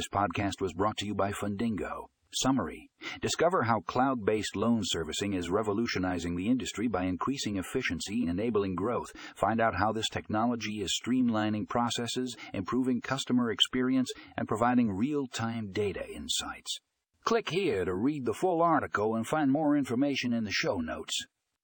This podcast was brought to you by Fundingo. Summary Discover how cloud based loan servicing is revolutionizing the industry by increasing efficiency, enabling growth. Find out how this technology is streamlining processes, improving customer experience, and providing real time data insights. Click here to read the full article and find more information in the show notes.